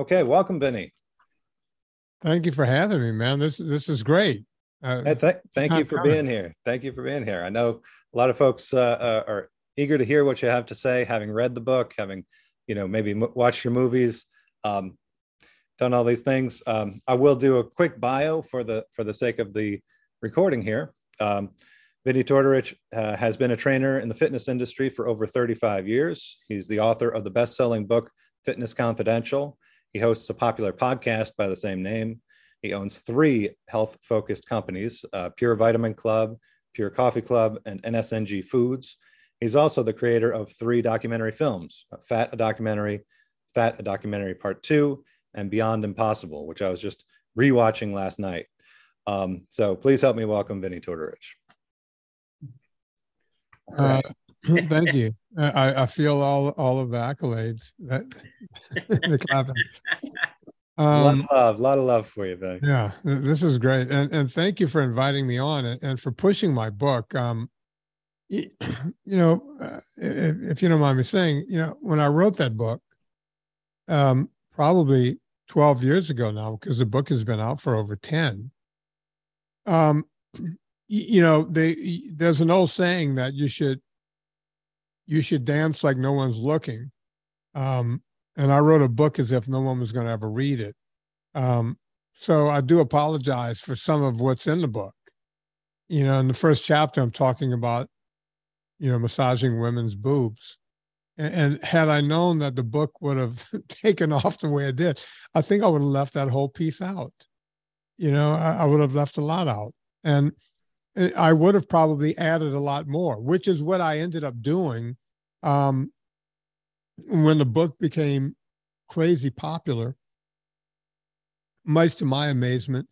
Okay, welcome, Vinnie. Thank you for having me, man. This this is great. Uh, hey, th- thank you for coming. being here. Thank you for being here. I know a lot of folks uh, uh, are eager to hear what you have to say, having read the book, having you know maybe m- watched your movies, um, done all these things. Um, I will do a quick bio for the for the sake of the recording here. Um, Vinnie Tortorich uh, has been a trainer in the fitness industry for over 35 years. He's the author of the best-selling book Fitness Confidential. He hosts a popular podcast by the same name. He owns three health focused companies uh, Pure Vitamin Club, Pure Coffee Club, and NSNG Foods. He's also the creator of three documentary films Fat, a documentary, Fat, a documentary part two, and Beyond Impossible, which I was just rewatching last night. Um, so please help me welcome Vinnie Tortorich. Uh, thank you. I, I feel all all of the accolades that the clapping. Um, a lot of love, a lot of love for you, Ben. Yeah, this is great, and and thank you for inviting me on and, and for pushing my book. Um, you, you know, uh, if, if, you don't mind me saying, you know, when I wrote that book, um, probably twelve years ago now, because the book has been out for over ten. Um, you know, they there's an old saying that you should you should dance like no one's looking. Um, and I wrote a book as if no one was going to ever read it. Um, so I do apologize for some of what's in the book. You know, in the first chapter, I'm talking about, you know, massaging women's boobs. And, and had I known that the book would have taken off the way it did, I think I would have left that whole piece out. You know, I, I would have left a lot out. And I would have probably added a lot more, which is what I ended up doing um, when the book became crazy popular, much to my amazement,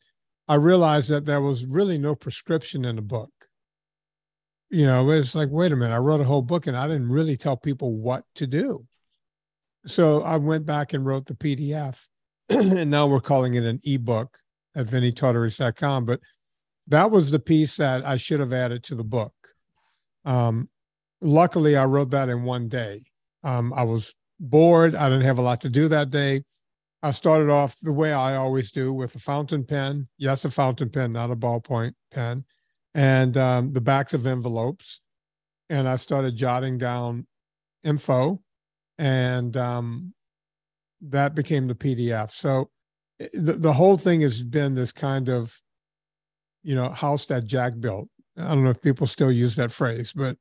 I realized that there was really no prescription in the book. You know, it's like, wait a minute, I wrote a whole book and I didn't really tell people what to do. So I went back and wrote the PDF, and now we're calling it an ebook at vinnietortorich.com. But that was the piece that I should have added to the book. Um, luckily, I wrote that in one day. Um, I was bored. I didn't have a lot to do that day. I started off the way I always do with a fountain pen. Yes, a fountain pen, not a ballpoint pen, and um, the backs of envelopes. And I started jotting down info, and um, that became the PDF. So eh, the, the whole thing has been this kind of, you know, house that Jack built. I don't know if people still use that phrase, but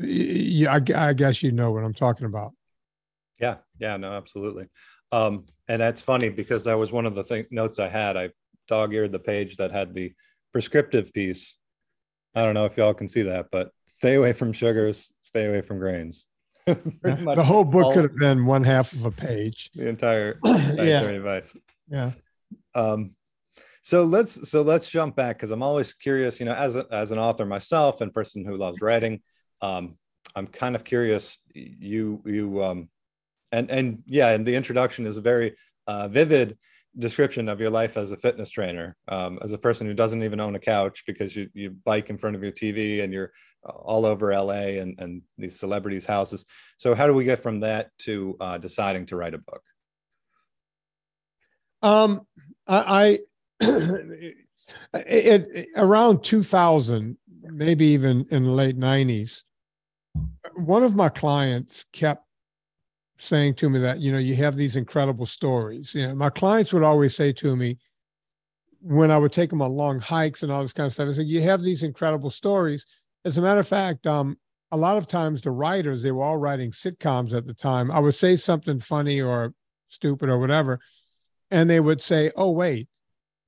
yeah, I, I guess you know what I'm talking about. Yeah, yeah, no, absolutely. Um, and that's funny because that was one of the th- notes I had. I dog eared the page that had the prescriptive piece. I don't know if y'all can see that, but stay away from sugars, stay away from grains. the whole book all, could have been one half of a page. The entire yeah. advice. Yeah. Um, so let's so let's jump back because I'm always curious. You know, as a, as an author myself and person who loves writing, um, I'm kind of curious. You you um, and and yeah, and the introduction is a very uh, vivid description of your life as a fitness trainer, um, as a person who doesn't even own a couch because you you bike in front of your TV and you're all over LA and and these celebrities' houses. So how do we get from that to uh, deciding to write a book? Um, I. I it, it, around 2000 maybe even in the late 90s one of my clients kept saying to me that you know you have these incredible stories. You know my clients would always say to me when i would take them on long hikes and all this kind of stuff i said you have these incredible stories. As a matter of fact um, a lot of times the writers they were all writing sitcoms at the time. I would say something funny or stupid or whatever and they would say oh wait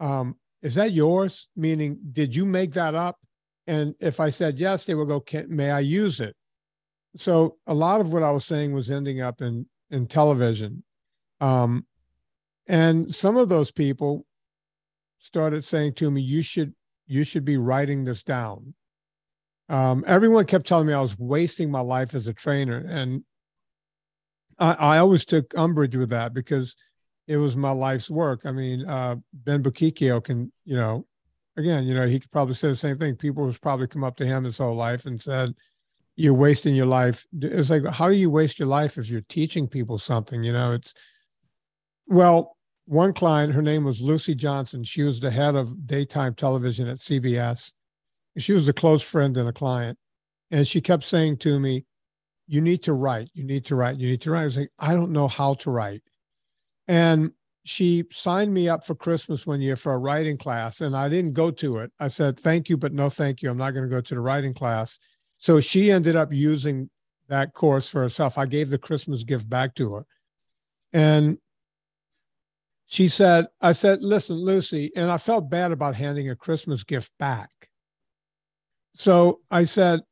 um, is that yours? Meaning did you make that up? And if i said yes they would go may i use it so a lot of what I was saying was ending up in in television, um, and some of those people started saying to me, "You should you should be writing this down." Um, everyone kept telling me I was wasting my life as a trainer, and I, I always took umbrage with that because it was my life's work. I mean, uh, Ben Bocchicchio can, you know, again, you know, he could probably say the same thing. People was probably come up to him his whole life and said, you're wasting your life. It's like, how do you waste your life if you're teaching people something? You know, it's well, one client, her name was Lucy Johnson. She was the head of daytime television at CBS. She was a close friend and a client. And she kept saying to me, You need to write, you need to write, you need to write. I was like, I don't know how to write. And she signed me up for Christmas one year for a writing class, and I didn't go to it. I said, Thank you, but no thank you. I'm not going to go to the writing class. So she ended up using that course for herself. I gave the Christmas gift back to her. And she said, I said, listen, Lucy, and I felt bad about handing a Christmas gift back. So I said,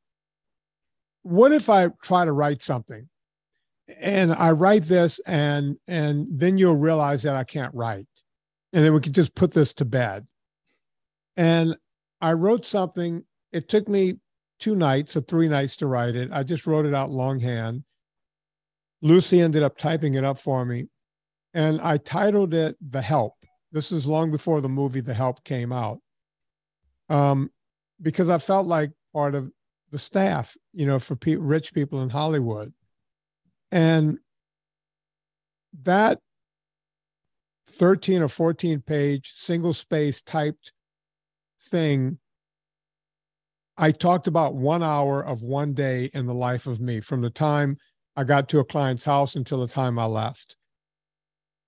what if I try to write something and I write this and and then you'll realize that I can't write. And then we could just put this to bed. And I wrote something. It took me two nights or three nights to write it. I just wrote it out longhand. Lucy ended up typing it up for me. And I titled it The Help. This is long before the movie The Help came out. Um, because I felt like part of the staff, you know, for pe- rich people in Hollywood. And that 13 or 14 page single space typed thing, I talked about one hour of one day in the life of me from the time I got to a client's house until the time I left.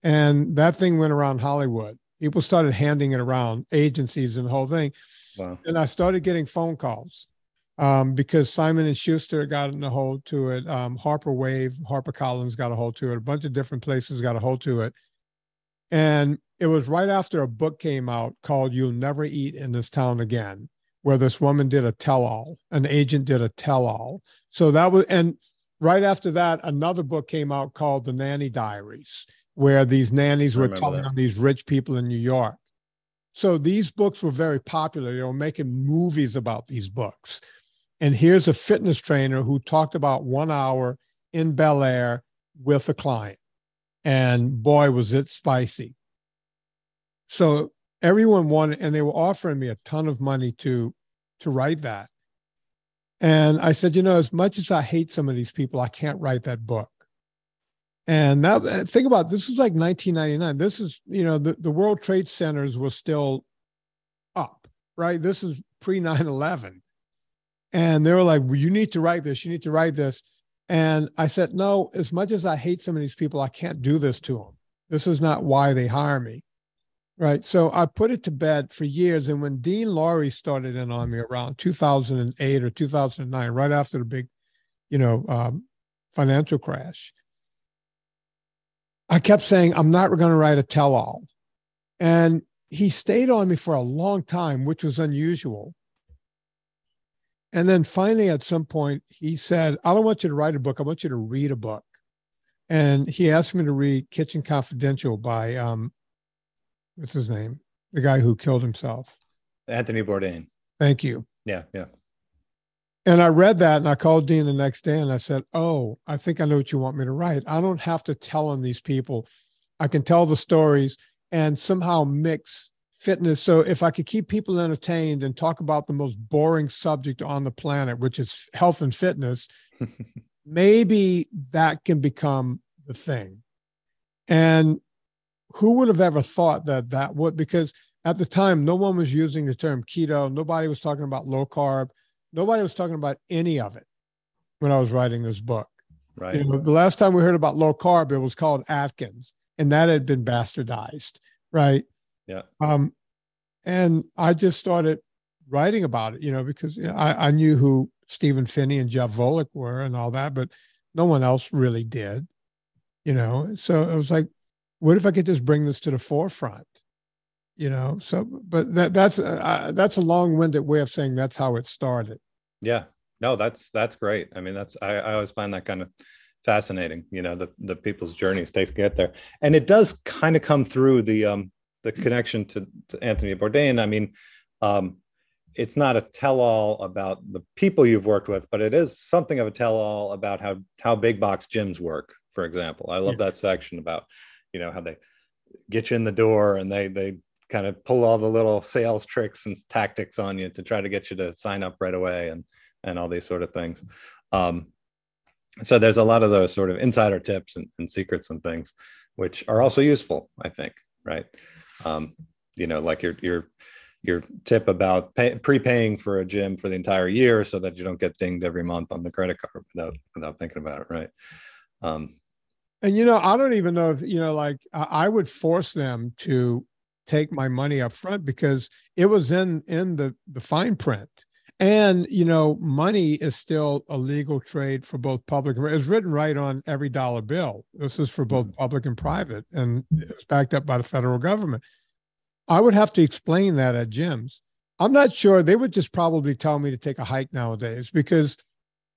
And that thing went around Hollywood. People started handing it around, agencies and the whole thing. Wow. And I started getting phone calls um, because Simon and Schuster got in a hold to it. Um, Harper Wave, Harper Collins got a hold to it. A bunch of different places got a hold to it. And it was right after a book came out called You'll Never Eat in This Town Again, where this woman did a tell all, an agent did a tell all. So that was, and right after that, another book came out called The Nanny Diaries, where these nannies were telling that. on these rich people in New York. So these books were very popular. They were making movies about these books. And here's a fitness trainer who talked about one hour in Bel Air with a client. And boy, was it spicy. So everyone wanted, and they were offering me a ton of money to to write that. And I said, you know, as much as I hate some of these people, I can't write that book. And now uh, think about it, this was like 1999. This is, you know, the, the World Trade Centers were still up, right? This is pre 9 11. And they were like, well, you need to write this. You need to write this. And I said, no, as much as I hate some of these people, I can't do this to them. This is not why they hire me. Right. So I put it to bed for years. And when Dean Lorey started in on me around 2008 or 2009, right after the big, you know, um, financial crash, I kept saying, I'm not going to write a tell all. And he stayed on me for a long time, which was unusual. And then finally, at some point, he said, I don't want you to write a book. I want you to read a book. And he asked me to read Kitchen Confidential by, um, what's his name? The guy who killed himself. Anthony Bourdain. Thank you. Yeah, yeah. And I read that and I called Dean the next day and I said, Oh, I think I know what you want me to write. I don't have to tell on these people. I can tell the stories and somehow mix fitness. So if I could keep people entertained and talk about the most boring subject on the planet, which is health and fitness, maybe that can become the thing. And who would have ever thought that that would? Because at the time, no one was using the term keto. Nobody was talking about low carb. Nobody was talking about any of it when I was writing this book. Right. You know, the last time we heard about low carb, it was called Atkins, and that had been bastardized. Right. Yeah. Um, and I just started writing about it, you know, because you know, I, I knew who Stephen Phinney and Jeff Volek were and all that, but no one else really did, you know. So it was like, what if I could just bring this to the forefront, you know? So, but that that's uh, that's a long-winded way of saying that's how it started. Yeah, no, that's that's great. I mean, that's I, I always find that kind of fascinating. You know, the the people's journeys to get there, and it does kind of come through the um the connection to, to Anthony Bourdain. I mean, um, it's not a tell-all about the people you've worked with, but it is something of a tell-all about how how big box gyms work. For example, I love yeah. that section about you know how they get you in the door and they they kind of pull all the little sales tricks and tactics on you to try to get you to sign up right away and and all these sort of things. Um, so there's a lot of those sort of insider tips and, and secrets and things which are also useful, I think, right? Um, you know, like your your your tip about pay, prepaying for a gym for the entire year so that you don't get dinged every month on the credit card without without thinking about it, right? Um, and you know, I don't even know if you know, like I would force them to take my money up front because it was in in the the fine print. And you know money is still a legal trade for both public it's written right on every dollar bill. This is for both mm-hmm. public and private and it's backed up by the federal government. I would have to explain that at gyms. I'm not sure they would just probably tell me to take a hike nowadays because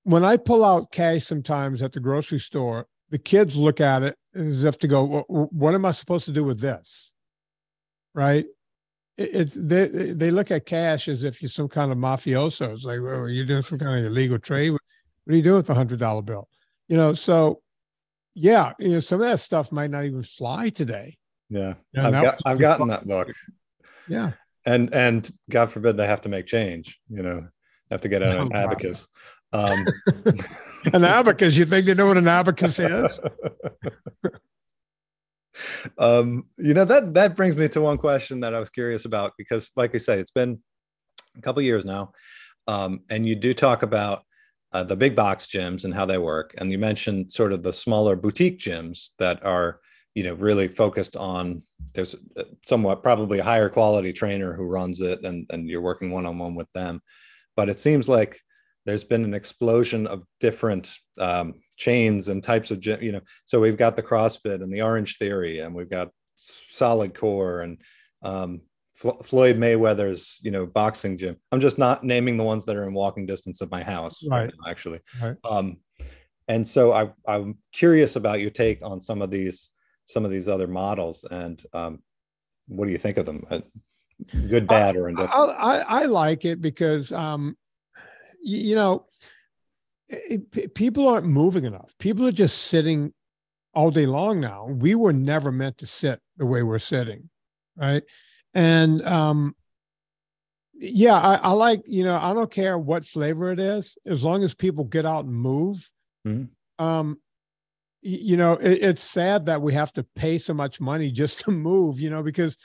when i pull out cash sometimes at the grocery store the kids look at it as if to go what am i supposed to do with this right? It's they they look at cash as if you're some kind of mafioso. It's like, well, you're doing some kind of illegal trade. What are you doing with a hundred dollar bill? You know, so yeah, you know, some of that stuff might not even fly today. Yeah, you know, I've, got, I've gotten that look. Yeah, and and God forbid they have to make change. You know, have to get an no abacus. Um, an abacus? You think they know what an abacus is? um, you know that that brings me to one question that I was curious about because, like I say, it's been a couple years now, um, and you do talk about uh, the big box gyms and how they work, and you mentioned sort of the smaller boutique gyms that are you know really focused on there's somewhat probably a higher quality trainer who runs it and and you're working one on one with them but it seems like there's been an explosion of different um, chains and types of you know so we've got the crossfit and the orange theory and we've got solid core and um, floyd mayweather's you know boxing gym. I'm just not naming the ones that are in walking distance of my house right, right. now, actually. Right. Um, and so I, i'm curious about your take on some of these some of these other models and um, what do you think of them? Uh, good bad or indifferent? I, I, I like it because um, you, know it, people aren't moving enough. People are just sitting all day long now. We were never meant to sit the way we're sitting, right? And um, yeah, I, I, like you know I don't care what flavor it is as long as people get out and move. Mm-hmm. Um, you know, it, it's sad that we have to pay so much money just to move. You know, because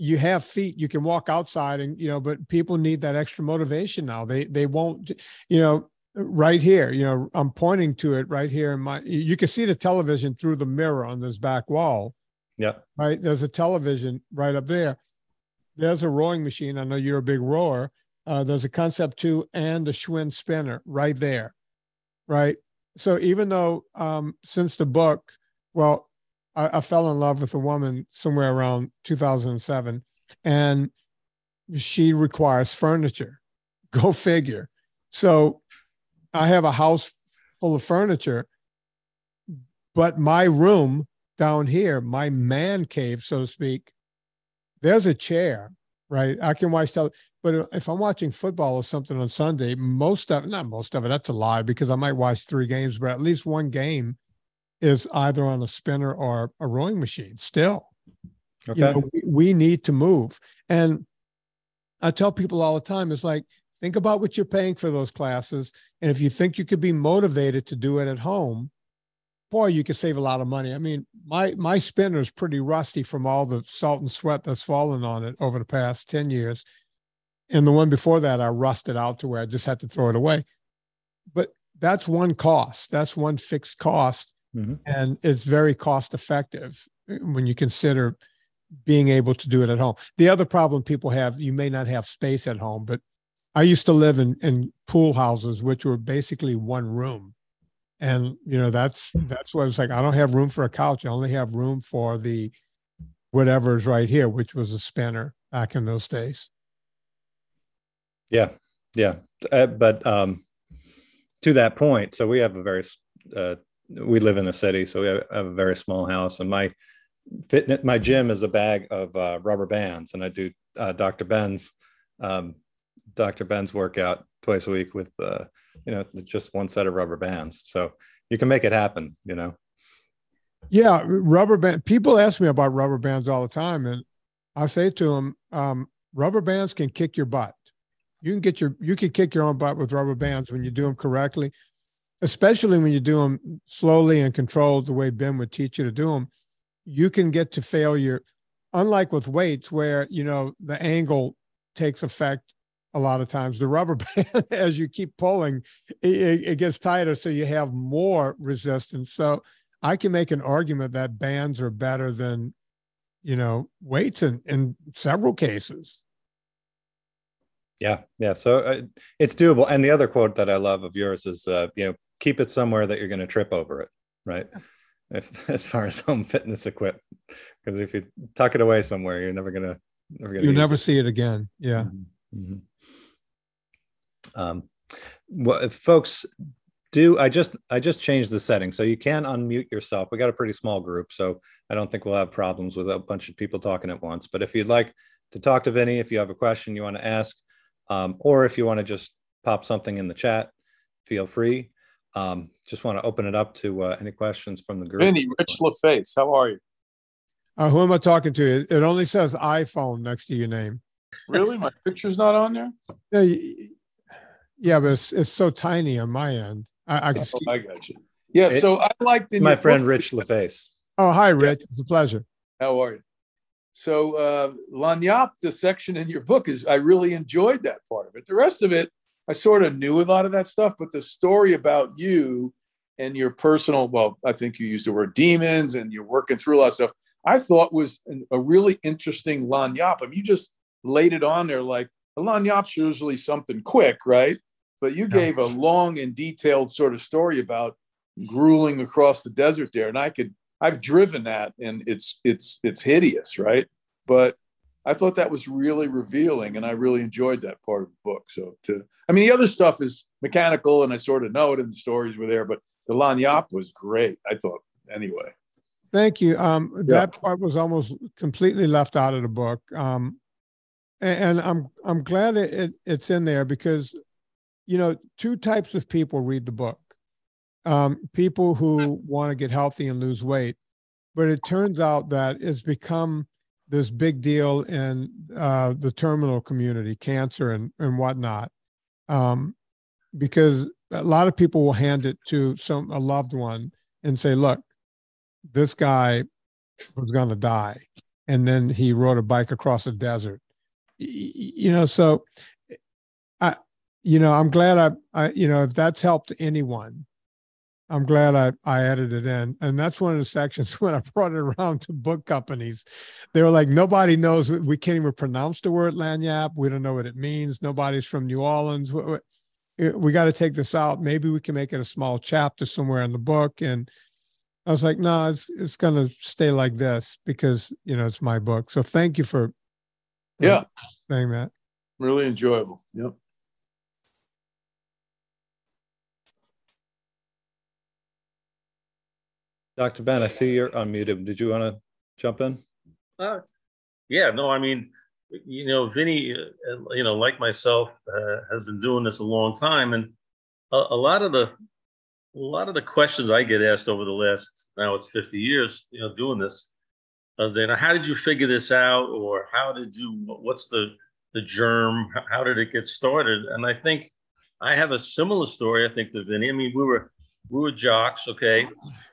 you have feet you can walk outside and you know but people need that extra motivation now. They they won't you know right here you know i'm pointing to it right here in my you can see the television through the mirror on this back wall. Yeah right? There's a television right up there. There's a rowing machine. I know you're a big rower. Uh, there's a concept two and a schwinn spinner right there. Right? So even though um, since the book well I, I fell in love with a woman somewhere around 2007 and she requires furniture go figure so I have a house full of furniture, but my room down here, my man cave, so to speak, there's a chair, right? I can watch tell, but if I'm watching football or something on Sunday, most of not most of it, that's a lie because I might watch three games, but at least one game is either on a spinner or a rowing machine. Still, okay, you know, we, we need to move, and I tell people all the time, it's like think about what you're paying for those classes. And if you think you could be motivated to do it at home, boy, you could save a lot of money. I mean, my my spinner is pretty rusty from all the salt and sweat that's fallen on it over the past 10 years. And the one before that, I rusted out to where I just had to throw it away. But that's one cost. That's one fixed cost. Mm-hmm. And it's very cost effective when you consider being able to do it at home. The other problem people have, you may not have space at home, but I used to live in, in pool houses, which were basically one room. And, you know, that's, that's what it's like. I don't have room for a couch. I only have room for the whatever's right here, which was a spinner back in those days. Yeah. Yeah. Uh, but, um, to that point, so we have a very, uh, we live in the city, so we have, a very small house and my fitness, my gym is a bag of, uh, rubber bands and I do, uh, Dr. Ben's, um, Dr. Ben's workout twice a week with uh, you know just one set of rubber bands. So you can make it happen, you know. Yeah, rubber band. People ask me about rubber bands all the time, and I say to them, um, rubber bands can kick your butt. You can get your you can kick your own butt with rubber bands when you do them correctly, especially when you do them slowly and controlled the way Ben would teach you to do them. you can get to failure. Unlike with weights where you know the angle takes effect a lot of times. The rubber band as you keep pulling it, it, gets tighter so you have more resistance. So i can make an argument that bands are better than you know weights in, in several cases. Yeah yeah. So uh, it's doable. And the other quote that i love of yours is uh, you know keep it somewhere that you're going to trip over it right if as far as home fitness equipment because if you tuck it away somewhere you're never going to never gonna you'll never it. see it again yeah mm-hmm. mm-hmm. Um, well, if folks do I just I just changed the setting so you can unmute yourself. We got a pretty small group, so I don't think we'll have problems with a bunch of people talking at once. But if you'd like to talk to Vinnie, if you have a question you want to ask, um, or if you want to just pop something in the chat, feel free. Um, just want to open it up to uh, any questions from the group. Vinnie, Rich LaFace, how are you? Uh, who am I talking to? It only says iPhone next to your name. Really, my picture's not on there. Yeah, yeah, but it's, it's so tiny on my end. I, I can oh, see. I got you. Yeah, it, so I liked my friend Rich LaFace. Oh, hi, Rich. Yeah. It's a pleasure. How are you? So uh, Lagniappe, the section in your book is I really enjoyed that part of it. The rest of it, I sort of knew a lot of that stuff, but the story about you and your personal, well, I think you used the word demons and you're working through a lot of stuff. I thought was an, a really interesting lagniappe. I mean, you just laid it on there like a Lagniappe's usually something quick, right? But you gave a long and detailed sort of story about grueling across the desert there, and I could I've driven that, and it's it's it's hideous, right? But I thought that was really revealing, and I really enjoyed that part of the book. So, to I mean, the other stuff is mechanical, and I sort of know it, and the stories were there, but the Lagniappe was great. I thought anyway. Thank you. Um, yeah. That part was almost completely left out of the book, um, and, and, I'm I'm glad it, it, it's in there because you know, two types of people read the book. Um, people who want to get healthy and lose weight, but it turns out that it's become this big deal in uh, the terminal community, cancer and and whatnot, um, because a lot of people will hand it to some a loved one and say, "Look, this guy was going to die, and then he rode a bike across a desert." You know, so I you know, I'm glad I, I, you know, if that's helped anyone, I'm glad I, I added it in. And that's one of the sections when I brought it around to book companies. They were like, nobody knows, we can't even pronounce the word lagniappe. We don't know what it means. Nobody's from New Orleans. We, we got to take this out. Maybe we can make it a small chapter somewhere in the book. And I was like, no, it's, it's going to stay like this because, you know, it's my book. So thank you for uh, yeah saying that. Really enjoyable. Yep. Dr. Ben, I see you're unmuted. Did you want to jump in? Uh, yeah, no, I mean, you know, Vinnie, uh, you know, like myself, uh, has been doing this a long time, and a, a, lot of the, a lot of the questions I get asked over the last now it's 50 years, you know, doing this, uh, saying, how did you figure this out, or how did you, what's the the germ, how did it get started? And I think I have a similar story. I think to Vinnie. I mean, we were we were jocks, okay,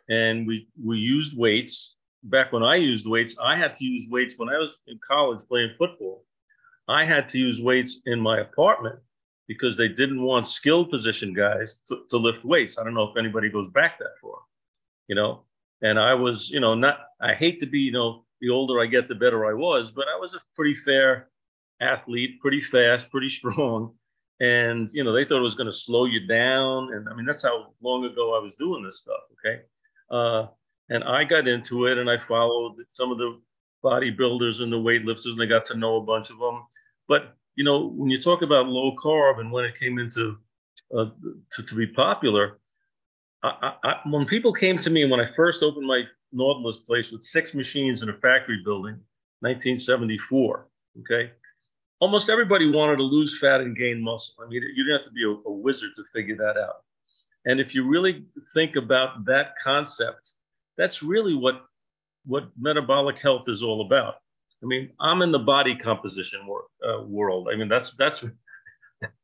and we we used weights. Back when I used weights, I had to use weights when I was in college playing football. I had to use weights in my apartment because they didn't want skilled position guys to, to lift weights. I don't know if anybody goes back that far, you know. And I was, you know, not. I hate to be, you know, the older I get, the better I was, but I was a pretty fair athlete, pretty fast, pretty strong and you know they thought it was going to slow you down and i mean that's how long ago i was doing this stuff okay uh, and i got into it and i followed some of the bodybuilders and the weightlifters and i got to know a bunch of them but you know when you talk about low carb and when it came into uh, to, to be popular I, I, when people came to me when i first opened my nautilus place with six machines in a factory building 1974 okay almost everybody wanted to lose fat and gain muscle. I mean, you didn't have to be a, a, wizard to figure that out. And if you really think about that concept, that's really what what metabolic health is all about. I mean, I'm in the body composition wor- uh, world. I mean, that's that's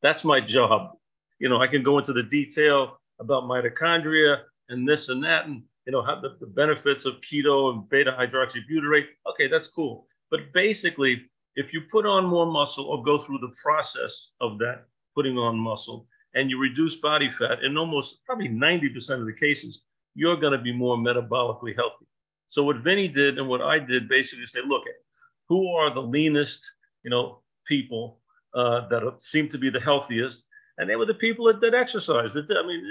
that's my job. You know, I can go into the detail about mitochondria and this and that, and you know, how the, the benefits of keto and beta hydroxybutyrate. Okay, that's cool. But basically, if you put on more muscle or go through the process of that putting on muscle and you reduce body fat, in almost probably 90% of the cases, you're going to be more metabolically healthy. So what Vinnie did and what I did basically say, look, who are the leanest, you know, people uh, that seem to be the healthiest? And they were the people that, that exercise. That I mean,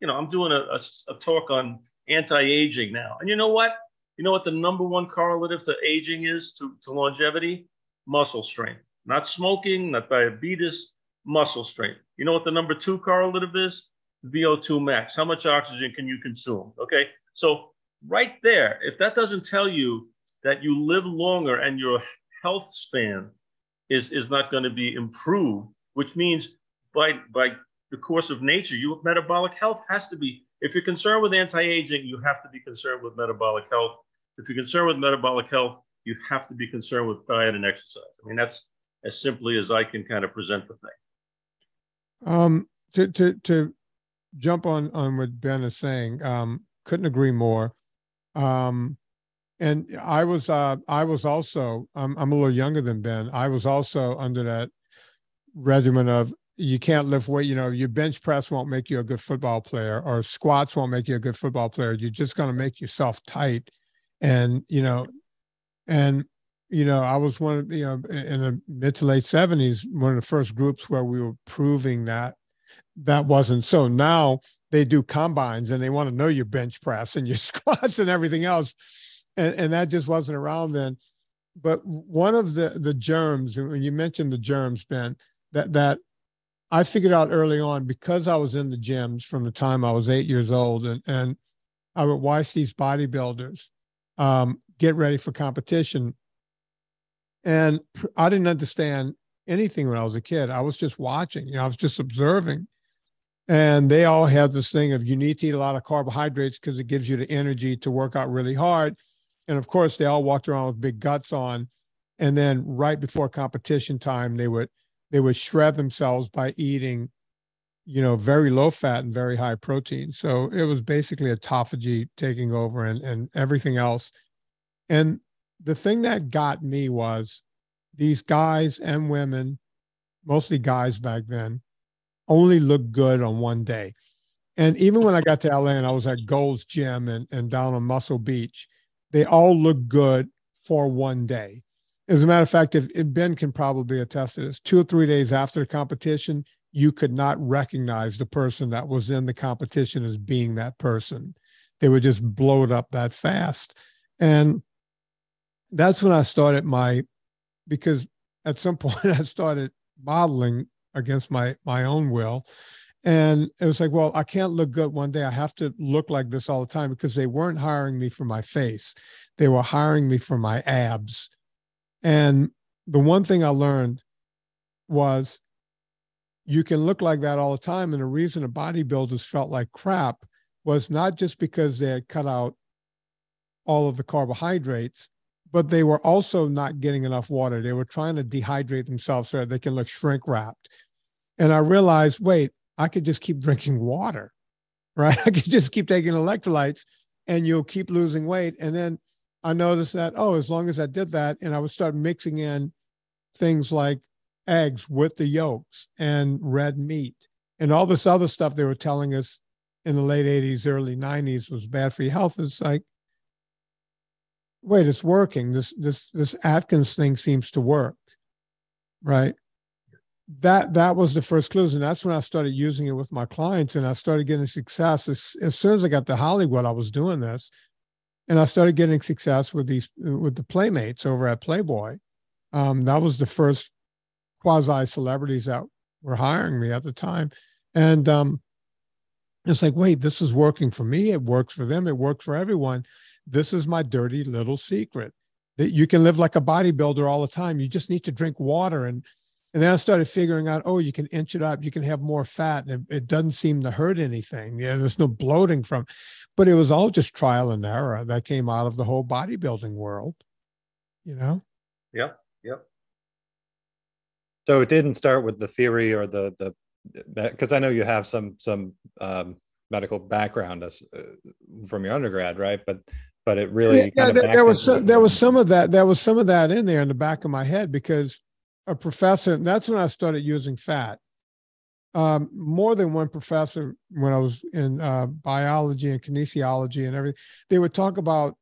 you know, I'm doing a, a, a talk on anti-aging now, and you know what? You know what the number one correlative to aging is to, to longevity? Muscle strength. Not smoking, not diabetes, muscle strength. You know what the number two correlative is? VO2 max. How much oxygen can you consume? Okay. So, right there, if that doesn't tell you that you live longer and your health span is, is not going to be improved, which means by, by the course of nature, your metabolic health has to be, if you're concerned with anti aging, you have to be concerned with metabolic health. If you're concerned with metabolic health, you have to be concerned with diet and exercise. I mean, that's as simply as I can kind of present the thing. Um, to, to, to jump on, on what Ben is saying, um, couldn't agree more. Um, and I was uh, I was also I'm I'm a little younger than Ben. I was also under that regimen of you can't lift weight. You know, your bench press won't make you a good football player, or squats won't make you a good football player. You're just going to make yourself tight, and you know, and you know, I was one of you know in the mid to late seventies, one of the first groups where we were proving that that wasn't so. Now they do combines and they want to know your bench press and your squats and everything else and, and that just wasn't around then. But one of the the germs, when you mentioned the germs, Ben, that that I figured out early on because I was in the gyms from the time I was eight years old, and and I would watch these bodybuilders um, get ready for competition, and I didn't understand anything when I was a kid. I was just watching, you know, I was just observing. And they all had this thing of you need to eat a lot of carbohydrates because it gives you the energy to work out really hard. And of course, they all walked around with big guts on. And then right before competition time, they would they would shred themselves by eating, you know, very low fat and very high protein. So it was basically autophagy taking over and, and everything else. And the thing that got me was these guys and women, mostly guys back then, only looked good on one day. And even when I got to LA and I was at Gold's Gym and, and down on Muscle Beach, they all look good for one day. As a matter of fact, if Ben can probably attest to this, two or three days after the competition, you could not recognize the person that was in the competition as being that person. They would just blow it up that fast. And that's when I started my, because at some point I started modeling against my my own will and it was like, well, I can't look good one day. I have to look like this all the time because they weren't hiring me for my face. They were hiring me for my abs. And the one thing I learned was you can look like that all the time. And the reason the bodybuilders felt like crap was not just because they had cut out all of the carbohydrates, but they were also not getting enough water. They were trying to dehydrate themselves so that they can look shrink wrapped. And I realized, wait, I could just keep drinking water, right? I could just keep taking electrolytes and you'll keep losing weight. And then I noticed that, oh, as long as I did that, and I would start mixing in things like eggs with the yolks and red meat and all this other stuff they were telling us in the late 80s, early 90s was bad for your health. It's like, wait, it's working. This this this Atkins thing seems to work. Right? That that was the first clues and that's when i started using it with my clients and i started getting success. As, as soon as i got to hollywood i was doing this and i started getting success with these with the playmates over at playboy. Um, that was the first quasi celebrities that were hiring me at the time and um, it's like wait this is working for me. It works for them. It works for everyone this is my dirty little secret that you can live like a bodybuilder all the time you just need to drink water and and then I started figuring out, oh, you can inch it up, you can have more fat, and it, it doesn't seem to hurt anything. Yeah, there's no bloating from, but it was all just trial and error that came out of the whole bodybuilding world. You know. Yep. Yep. So it didn't start with the theory or the the because I know you have some some um, medical background as uh, from your undergrad, right? But but it really yeah, there, there was some, there was some of that there was some of that in there in the back of my head because a professor that's when I started using fat. Um, more than one professor when I was in uh, biology and kinesiology and everything, they would talk about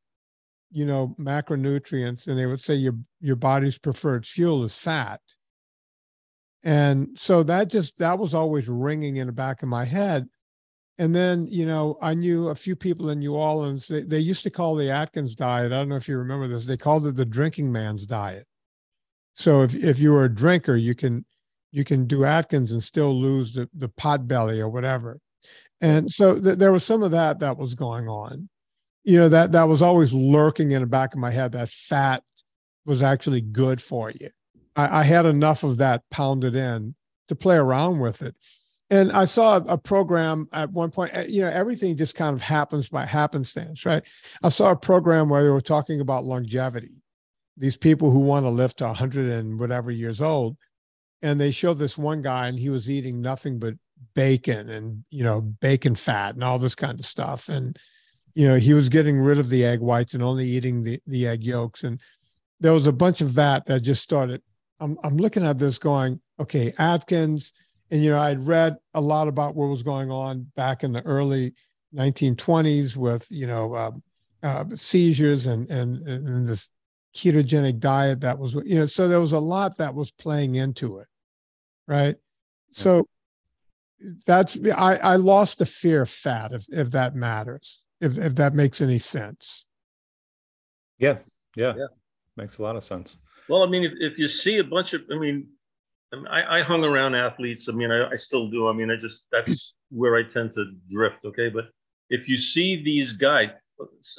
you know macronutrients and they would say your your body's preferred fuel is fat. And so that just that was always ringing in the back of my head and then you know i knew a few people in new orleans they, they used to call the atkins diet i don't know if you remember this they called it the drinking man's diet. So if, if you were a drinker you can you can do atkins and still lose the, the pot belly or whatever. And so th- there was some of that that was going on. You know that that was always lurking in the back of my head that fat was actually good for you. I, I had enough of that pounded in to play around with it and I saw a program at one point. Eh, you know, everything just kind of happens by happenstance, right? I saw a program where they were talking about longevity. These people who want to live to 100 and whatever years old, and they showed this one guy, and he was eating nothing but bacon and you know bacon fat and all this kind of stuff, and you know he was getting rid of the egg whites and only eating the the egg yolks, and there was a bunch of that that just started. I'm I'm looking at this going, okay, Atkins and you know i'd read a lot about what was going on back in the early 1920s with you know uh, uh, seizures and, and and this ketogenic diet that was you know so there was a lot that was playing into it right yeah. so that's i i lost the fear of fat if if that matters if if that makes any sense yeah yeah, yeah. makes a lot of sense well i mean if, if you see a bunch of i mean I, mean, I, I, hung around athletes. I mean, I, I, still do. I mean, I just that's where I tend to drift. Okay, but if you see these guys,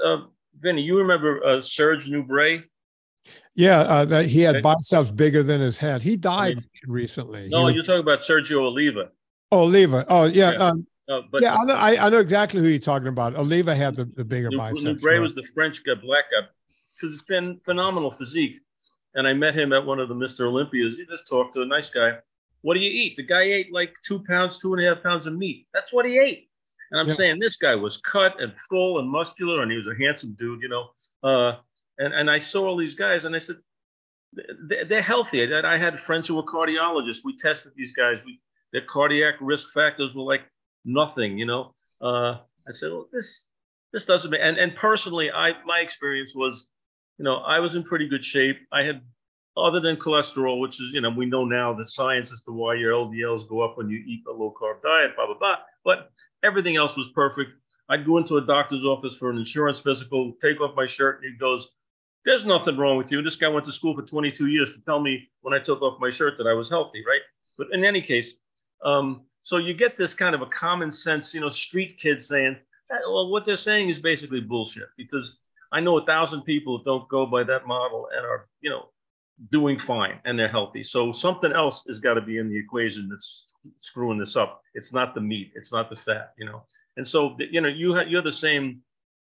uh, Vinnie, you remember uh, Serge Nubret? Yeah, uh, he had okay. biceps bigger than his head. He died I mean, recently. No, you're talking about Sergio Oliva. Oh, Oliva. Oh, yeah. yeah. Um, but yeah, I know, I, I, know exactly who you're talking about. Oliva had the, the bigger biceps. Nubret right? was the French guy, black guy. Because it's been phenomenal physique and I met him at one of the Mr. Olympias. He just talked to a nice guy. What do you eat? The guy ate like two pounds, two and a half pounds of meat. That's what he ate. And I'm saying this guy was cut and full and muscular, and he was a handsome dude, you know. Uh, and and I saw all these guys, and I said, they're healthy. I had friends who were cardiologists. We tested these guys. We their cardiac risk factors were like nothing, you know. Uh, I said, well, this this doesn't. Make, and and personally, I my experience was you know, I was in pretty good shape. I had, other than cholesterol, which is, you know, we know now the science as to why your LDLs go up when you eat a low carb diet, blah, blah, blah. But everything else was perfect. I'd go into a doctor's office for an insurance physical, take off my shirt, and he goes, There's nothing wrong with you. And This guy went to school for 22 years to tell me when I took off my shirt that I was healthy, right? But in any case, um, so you get this kind of a common sense, you know, street kid saying, well, what they're saying is basically bullshit because I know a thousand people don't go by that model and are, you know, doing fine and they're healthy. So something else has got to be in the equation that's screwing this up. It's not the meat, it's not the fat, you know. And so, you know, you ha- you're the same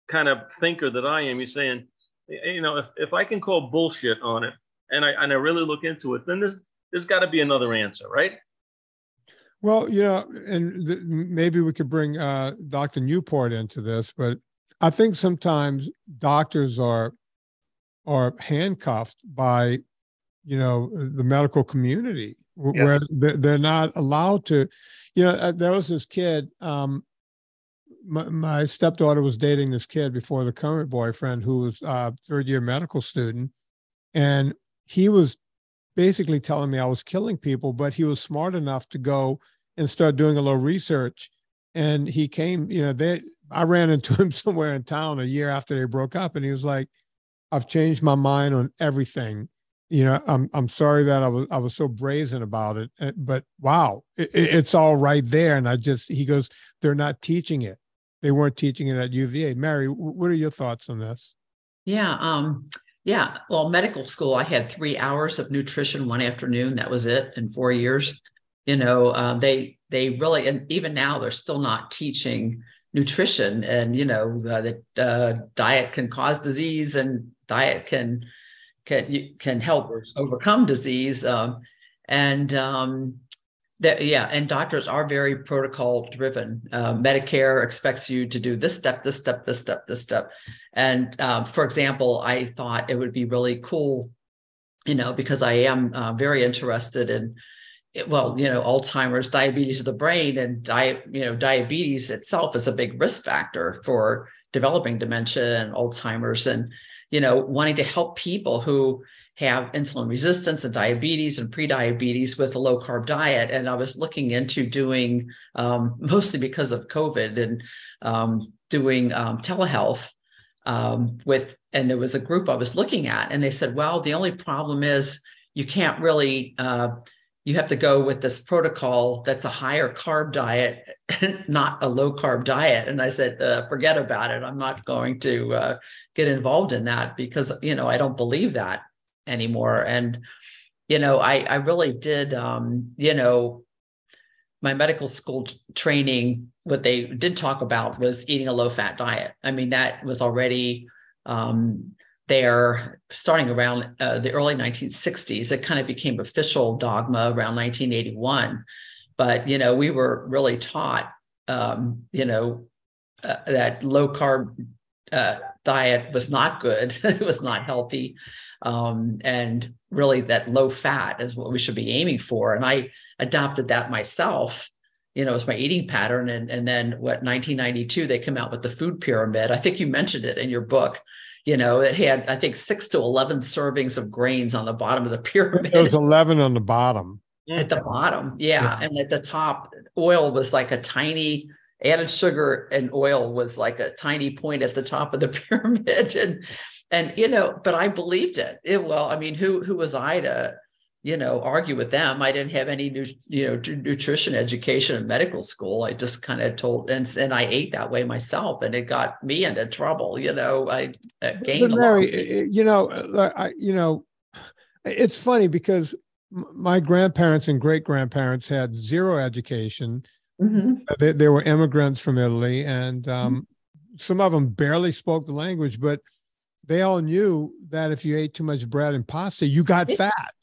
kind of thinker that I am. You're saying, you know, if, if I can call bullshit on it and I and I really look into it, then there's there's got to be another answer, right? Well, you know, and th- maybe we could bring uh, Dr. Newport into this, but I think sometimes doctors are are handcuffed by, you know, the medical community where they're not allowed to. You know, uh, there was this kid. Um, my, my, stepdaughter was dating this kid before the current boyfriend, who was a third year medical student, and he was basically telling me I was killing people, but he was smart enough to go and start doing a little research. And he came, you know, they I ran into him somewhere in town a year after they broke up, and he was like, "I've changed my mind on everything." You know, I'm I'm sorry that I was I was so brazen about it, eh, but wow, it, it's all right there. And I just he goes, they're not teaching it. They weren't teaching it at UVA. Mary, what are your thoughts on this? Yeah, um, yeah. Well, medical school, I had three hours of nutrition one afternoon. That was it in four years. You know, um, they they really, and even now they're still not teaching nutrition and you know uh, that uh, diet can cause disease and diet can can can help overcome disease um, and um, that yeah and doctors are very protocol driven. Uh, medicare expects you to do this step this step this step this step. And um, for example i thought it would be really cool you know because i am uh, very interested in well you know alzheimer's diabetes of the brain and di- you know diabetes itself is a big risk factor for developing dementia and alzheimer's and you know wanting to help people who have insulin resistance and diabetes and prediabetes with a low carb diet. And I was looking into doing, um, mostly because of COVID, and um, doing um, telehealth um, with, and there was a group I was looking at, and they said, well, the only problem is you can't really. Uh, you have to go with this protocol that's a higher carb diet, not a low carb diet. And I said, uh, forget about it. I'm not going to uh, get involved in that because, you know, I don't believe that anymore. And, you know, I, I really did, um, you know, my medical school training, what they did talk about was eating a low fat diet. I mean, that was already um, there starting around uh, the early 1960s. It kind of became official dogma around 1981. But, you know, we were really taught, um, you know, uh, that low carb uh, diet was not good, it was not healthy um, and really that low fat is what we should be aiming for. And I adopted that myself, you know, as my eating pattern. And, and then what 1992, they come out with the food pyramid. I think you mentioned it in your book. You know, it had, I think, six to 11 servings of grains on the bottom of the pyramid. It was 11 on the bottom. At the mm-hmm. bottom. Yeah. yeah. And at the top, oil was like a tiny, added sugar and oil was like a tiny point at the top of the pyramid. And and you know but i believed it. it well i mean who who was i to you know argue with them i didn't have any you know nutrition education in medical school i just kind of told and, and i ate that way myself and it got me into trouble you know i gained but Mary, you know uh, I, you know it's funny because my grandparents and great grandparents had zero education mm-hmm. they, they, were immigrants from italy and um, mm-hmm. some of them barely spoke the language but they all knew that if you ate too much bread and pasta, you got fat.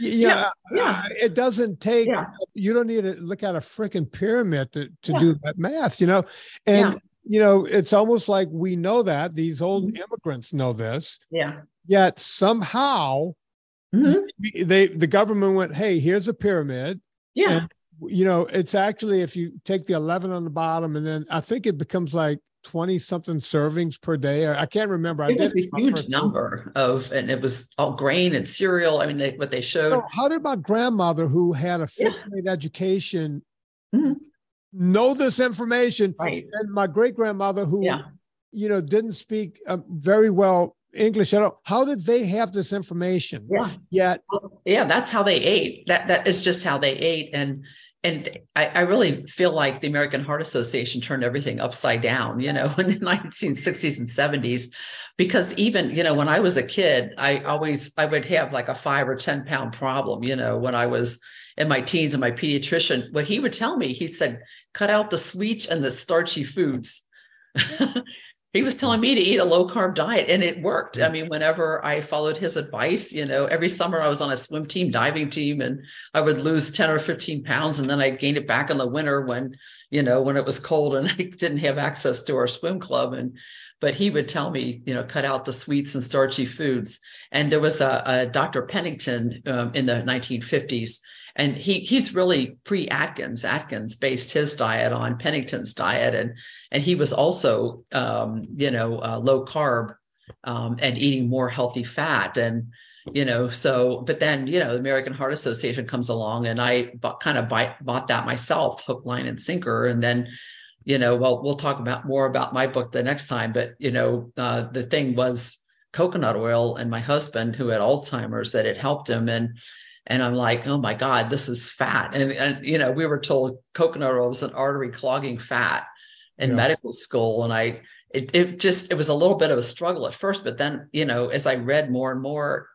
Yeah. Yeah. Uh, it doesn't take, yeah. you don't need to look at a freaking pyramid to, to yeah. do that math, you know? And, yeah. you know, it's almost like we know that these old mm-hmm. immigrants know this. Yeah. Yet somehow mm-hmm. they, the government went, Hey, here's a pyramid. Yeah. And, you know, it's actually, if you take the 11 on the bottom and then I think it becomes like 20 something servings per day. I can't remember. It I was a huge number of, and it was all grain and cereal. I mean, they, what they showed. So how did my grandmother, who had a fifth yeah. grade education, mm-hmm. know this information? Right. And my great grandmother, who, yeah. you know, didn't speak uh, very well English at all. How did they have this information? Yeah. Yet. Yeah, that's how they ate. That that is just how they ate. And and I, I, really feel like the American Heart Association turned everything upside down, you know, in the 1960s and 70s, because even, you know, when I was a kid, I always I would have like a five or 10 pound problem, you know, when I was in my teens and my pediatrician, what he would tell me, he said, cut out the sweets and the starchy foods. he was telling me to eat a low carb diet and it worked. I mean, whenever I followed his advice, you know, every summer I was on a swim team, diving team, and I would lose 10 or 15 pounds. And then I gained it back in the winter when, you know, when it was cold and I didn't have access to our swim club. And, but he would tell me, you know, cut out the sweets and starchy foods. And there was a, a Dr. Pennington um, in the 1950s and he he's really pre Atkins. Atkins based his diet on Pennington's diet, and and he was also um, you know uh, low carb um, and eating more healthy fat and you know so but then you know the american heart association comes along and i bought, kind of buy, bought that myself hook line and sinker. And then you know well we'll talk about more about my book the next time but you know uh, the thing was coconut oil and my husband who had alzheimer's that it helped him. And and i'm like oh my god this is fat. And, and you know we were told coconut oil was an artery clogging fat in yeah. medical school and i it, it just it was a little bit of a struggle at first but then you know as i read more and more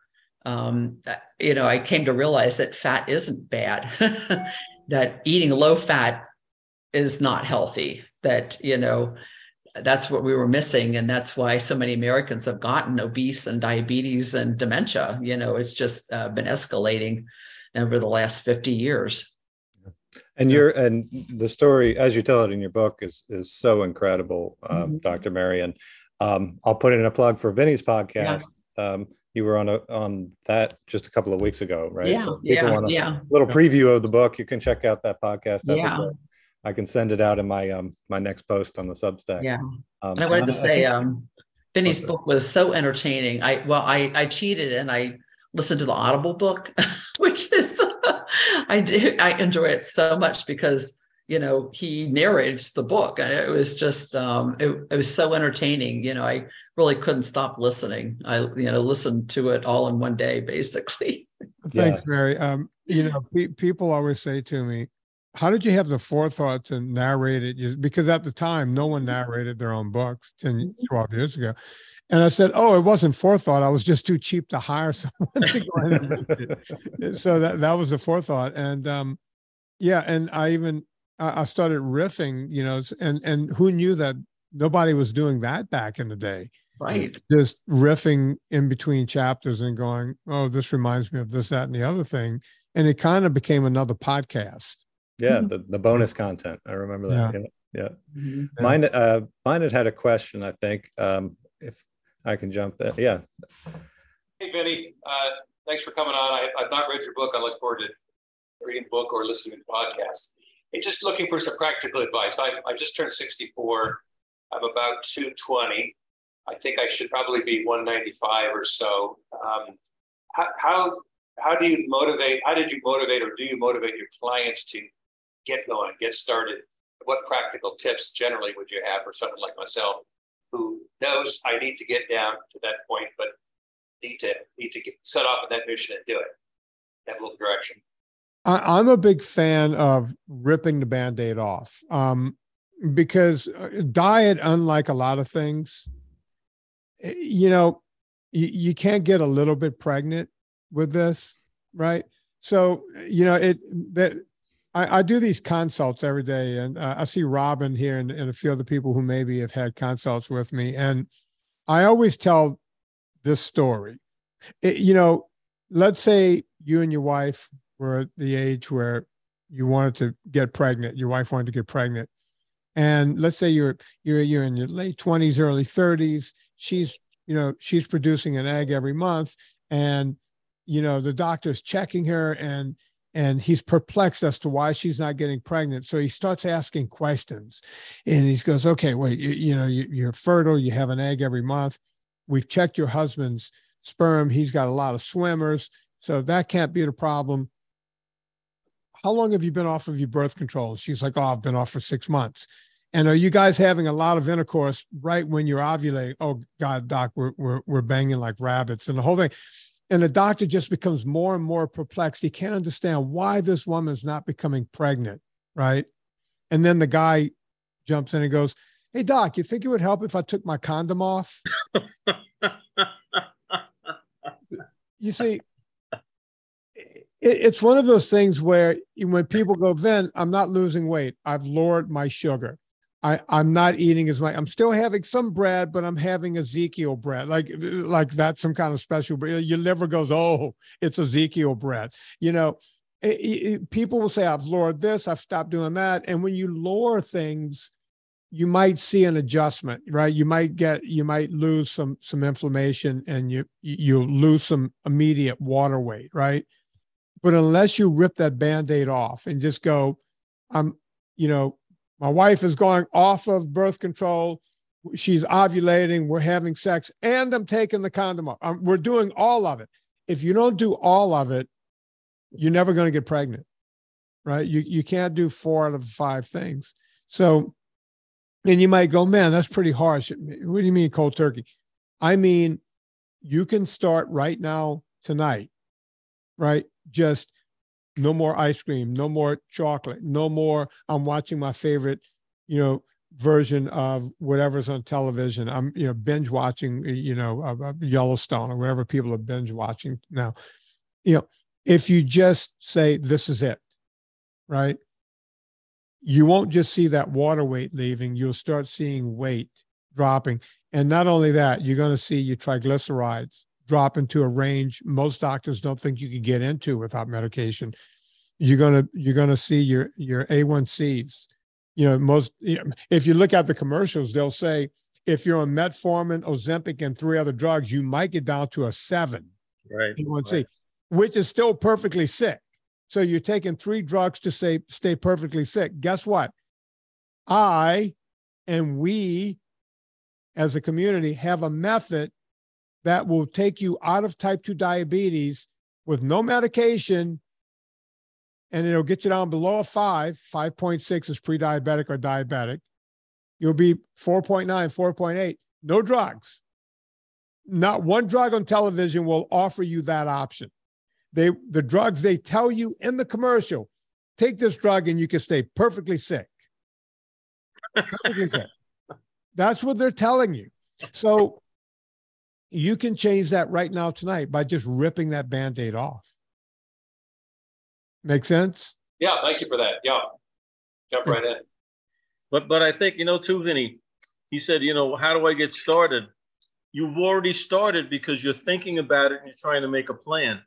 um, you know i came to realize that fat isn't bad that eating low fat is not healthy that you know that's what we were missing and that's why so many americans have gotten obese and diabetes and dementia you know it's just uh, been escalating over the last 50 years And you're and the story, as you tell it in your book, is is so incredible, um, mm-hmm. Dr. Marion. Um, I'll put in a plug for Vinnie's podcast. Yeah. Um, you were on a, on that just a couple of weeks ago, right? Yeah, so yeah, want a yeah. little preview of the book. You can check out that podcast episode. Yeah. I can send it out in my um my next post on the Substack. Yeah, um, and I wanted to say, um, Vinnie's book was so entertaining. I well, I I cheated and I listened to the Audible book, which is I do I enjoy it so much because you know he narrates the book it was just um it, it was so entertaining you know i really couldn't stop listening. I you know listened to it all in one day basically. Thanks yeah. mary um you know pe- people always say to me how did you have the forethought to narrate it? Because at the time no one narrated their own books 10 mm-hmm. 12 years ago and I said, "Oh, it wasn't forethought. I was just too cheap to hire someone to go in." so that that was a forethought, and um, yeah, and I even I started riffing, you know, and and who knew that nobody was doing that back in the day, right? Just riffing in between chapters and going, oh, this reminds me of this, that, and the other thing, and it kind of became another podcast. Yeah, mm-hmm. the, the bonus content. I remember that. Yeah, yeah. Mm-hmm. Mine, uh, mine had had a question. I think um, if I can jump in, yeah. Hey, Vinnie. Uh, thanks for coming on. I, I've not read your book. I look forward to reading the book or listening to the podcast And just looking for some practical advice. I, I just turned 64. I'm about 220. I think I should probably be 195 or so. Um, how, how do you motivate? How did you motivate or do you motivate your clients to get going, get started? What practical tips generally would you have for someone like myself who knows I need to get down to that point, but need to need to get set off on that mission and do it? Have a little direction. I, am a big fan of ripping the band-aid off um, because uh, diet, unlike a lot of things, eh, you know, you, you can't get a little bit pregnant with this, right? So, you know, it that I, I do these consults every day, and uh, I see Robin here and, and a few other people who maybe have had consults with me, and I always tell this story. It, you know, let's say you and your wife were at the age where you wanted to get pregnant, your wife wanted to get pregnant, and let's say you're you're you're in your late 20s, early 30s, she's you know she's producing an egg every month, and you know the doctor's checking her and and he's perplexed as to why she's not getting pregnant. So he starts asking questions, and he goes, "Okay, wait, you, you know, you, are fertile. You have an egg every month. We've checked your husband's sperm. He's got a lot of swimmers, so that can't be the problem how long have you been off of your birth control? She's like, oh, I've been off for six months. And are you guys having a lot of intercourse right when you're ovulating? Oh God, doc, we're, we're, we're banging like rabbits and the whole thing. And the doctor just becomes more and more perplexed. He can't understand why this woman's not becoming pregnant. Right. And then the guy jumps in and goes, Hey doc, you think it would help if I took my condom off? you see, it's one of those things where when people go, Vin, I'm not losing weight. I've lowered my sugar. I, I'm not eating as much. I'm still having some bread, but I'm having Ezekiel bread. Like, like that's some kind of special bread. Your liver goes, oh, it's Ezekiel bread. You know, it, it, people will say, I've lowered this, I've stopped doing that. And when you lower things, you might see an adjustment, right? You might get, you might lose some some inflammation, and you you lose some immediate water weight, right? But unless you rip that band aid off and just go, I'm, you know, my wife is going off of birth control. She's ovulating. We're having sex, and I'm taking the condom off. I'm, we're doing all of it. If you don't do all of it, you're never going to get pregnant, right? You you can't do four out of five things. So, and you might go, man, that's pretty harsh. What do you mean cold turkey? I mean, you can start right now tonight, right? just no more ice cream, no more chocolate, no more. I'm watching my favorite, you know, version of whatever's on television. I'm, you know, binge watching, you know, uh, Yellowstone or whatever people are binge watching now. You know, if you just say this is it, right? You won't just see that water weight leaving. You'll start seeing weight dropping, and not only that, you're going to see your triglycerides drop into a range most doctors don't think you can get into without medication. you're gonna you're gonna see your your A1Cs. You know, most you know, if you look at the commercials, they'll say if you're on metformin, Ozempic, and three other drugs, you might get down to a seven right. A1C, right. which is still perfectly sick. So you're taking three drugs to say stay perfectly sick. Guess what? I and we as a community have a method that will take you out of type 2 diabetes with no medication and it'll get you down below a 5 5.6 is pre-diabetic or diabetic. You'll be 4.9 4.8 no drugs. Not one drug on television will offer you that option. They the drugs they tell you in the commercial take this drug and you can stay perfectly sick. Perfectly sick. That's what they're telling you. So you can change that right now tonight by just ripping that band-aid off. Make sense? Yeah, thank you for that. Yeah. Jump right in. But but I think, you know, too, Vinnie, he said, you know, how do I get started? You've already started because you're thinking about it and you're trying to make a plan.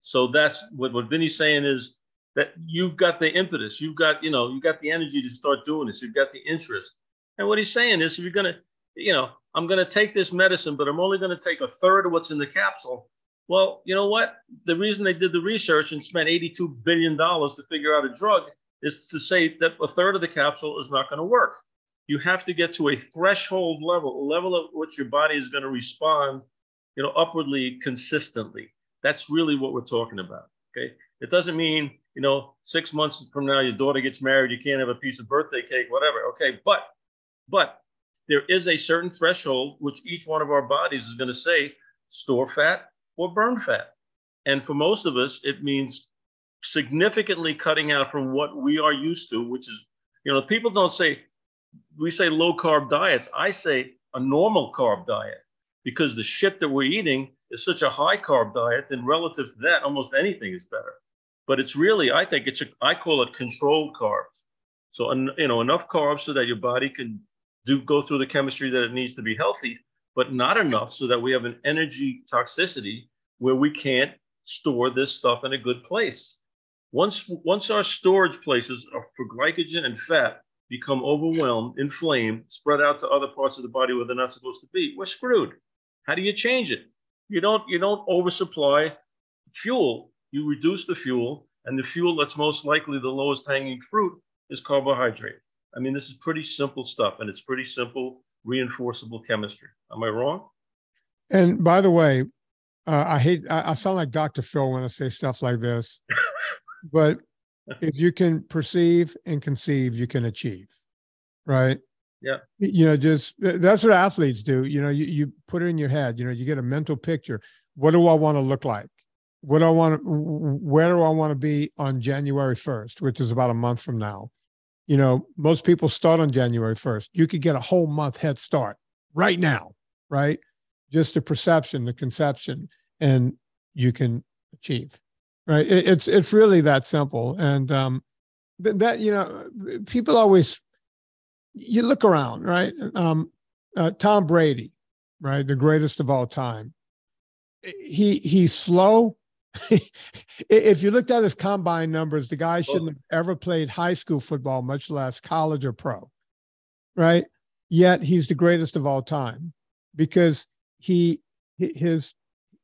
So that's what, what Vinnie's saying is that you've got the impetus, you've got, you know, you got the energy to start doing this, you've got the interest. And what he's saying is, if you're going to, you know, I'm going to take this medicine, but I'm only going to take a third of what's in the capsule. Well, you know what? The reason they did the research and spent $82 billion to figure out a drug is to say that a third of the capsule is not going to work. You have to get to a threshold level, a level at which your body is going to respond, you know, upwardly consistently. That's really what we're talking about. Okay. It doesn't mean, you know, six months from now, your daughter gets married, you can't have a piece of birthday cake, whatever. Okay. But but there is a certain threshold which each one of our bodies is going to say store fat or burn fat. And for most of us, it means significantly cutting out from what we are used to, which is, you know, people don't say, we say low carb diets. I say a normal carb diet because the shit that we're eating is such a high carb diet, and relative to that, almost anything is better. But it's really, I think it's, a, I call it controlled carbs. So, you know, enough carbs so that your body can do go through the chemistry that it needs to be healthy, but not enough so that we have an energy toxicity where we can't store this stuff in a good place. Once once our storage places for glycogen and fat become overwhelmed, inflamed, spread out to other parts of the body where they're not supposed to be, we're screwed. How do you change it? You don't you don't oversupply fuel. You reduce the fuel, and the fuel that's most likely the lowest hanging fruit is carbohydrate. I mean, this is pretty simple stuff and it's pretty simple reinforceable chemistry. Am I wrong? And by the way, uh, I hate, I, I, sound like Dr. Phil when I say stuff like this, but if you can perceive and conceive, you can achieve, right? Yeah. You know, just that's what athletes do. You know, you, you put it in your head, you know, you get a mental picture. What do I want to look like? What do I want to, where do I want to be on January 1st, which is about a month from now? You know, most people start on January 1st. You could get a whole month head start right now, right? Just the perception, the conception, and you can achieve, right? It, it's it's really that simple. And um, th- that you know, people always you look around, right? Um, uh, Tom Brady, right, the greatest of all time. He he's slow if you looked at his combine numbers, the guy oh. shouldn't have ever played high school football, much less college or pro. Right? Yet he's the greatest of all time because he his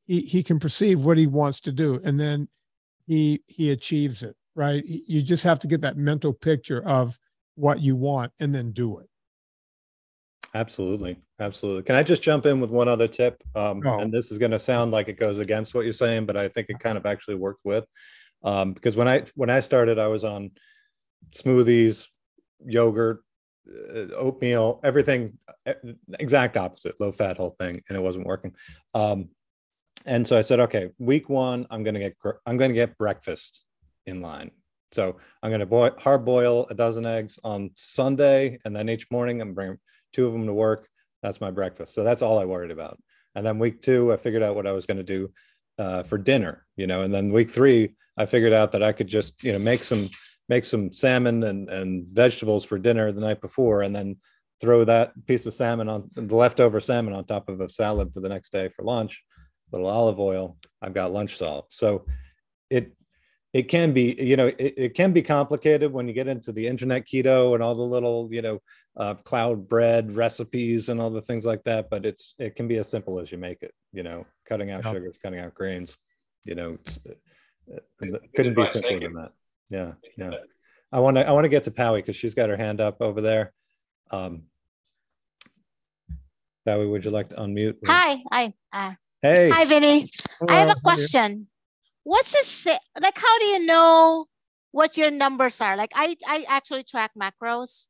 he, he can perceive what he wants to do and then he he achieves it right you just have to get that mental picture of what you want and then do it Absolutely. Absolutely. Can I just jump in with one other tip? Um. And this is going to sound like it goes against what you're saying, but I think it kind of actually worked with. Um, because when I when I started, I was on smoothies, yogurt, uh, oatmeal, everything exact opposite, low fat whole thing, and it wasn't working. Um, and so I said, okay, week one, I'm going to get I'm going to get breakfast in line. So I'm going to boil, hard boil a dozen eggs on Sunday, and then each morning I'm bringing two of them to work. That's my breakfast. So that's all I worried about. And then week two, I figured out what I was going to do uh, for dinner, you know. And then week three, I figured out that I could just, you know, make some make some salmon and, and vegetables for dinner the night before, and then throw that piece of salmon on the leftover salmon on top of a salad for the next day for lunch. A little olive oil. I've got lunch solved. So it it can be you know it, it, can be complicated when you get into the internet keto and all the little you know uh, cloud bread recipes and all the things like that but it's it can be as simple as you make it you know cutting out yeah. sugars cutting out grains you know it, it couldn't be simpler than that. Yeah yeah. i want to i want to get to Powie because she's got her hand up over there. Um Powie, would you like to unmute? Hi hi uh, hey. hi vinnie. Hello. i have a question what's this like how do you know what your numbers are? Like i i actually track macros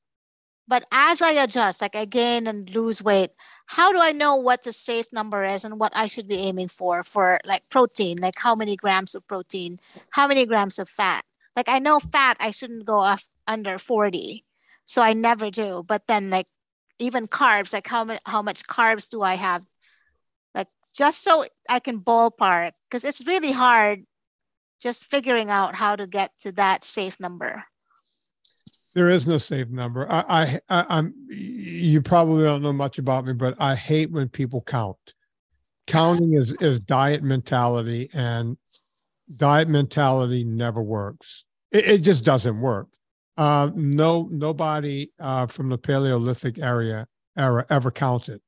but as i adjust like i gain and lose weight how do i know what the safe number is and what i should be aiming for for like protein? Like how many grams of protein? How many grams of fat? Like i know fat i shouldn't go off under 40 so i never do but then like even carbs like how, much how much carbs do i have just so I can ballpark because it's really hard just figuring out how to get to that safe number. There is no safe number. I, I, I am You probably don't know much about me, but I hate when people count. Counting is is diet mentality, and diet mentality never works. It, it just doesn't work. Uh, no, nobody uh, from the Paleolithic area era ever counted.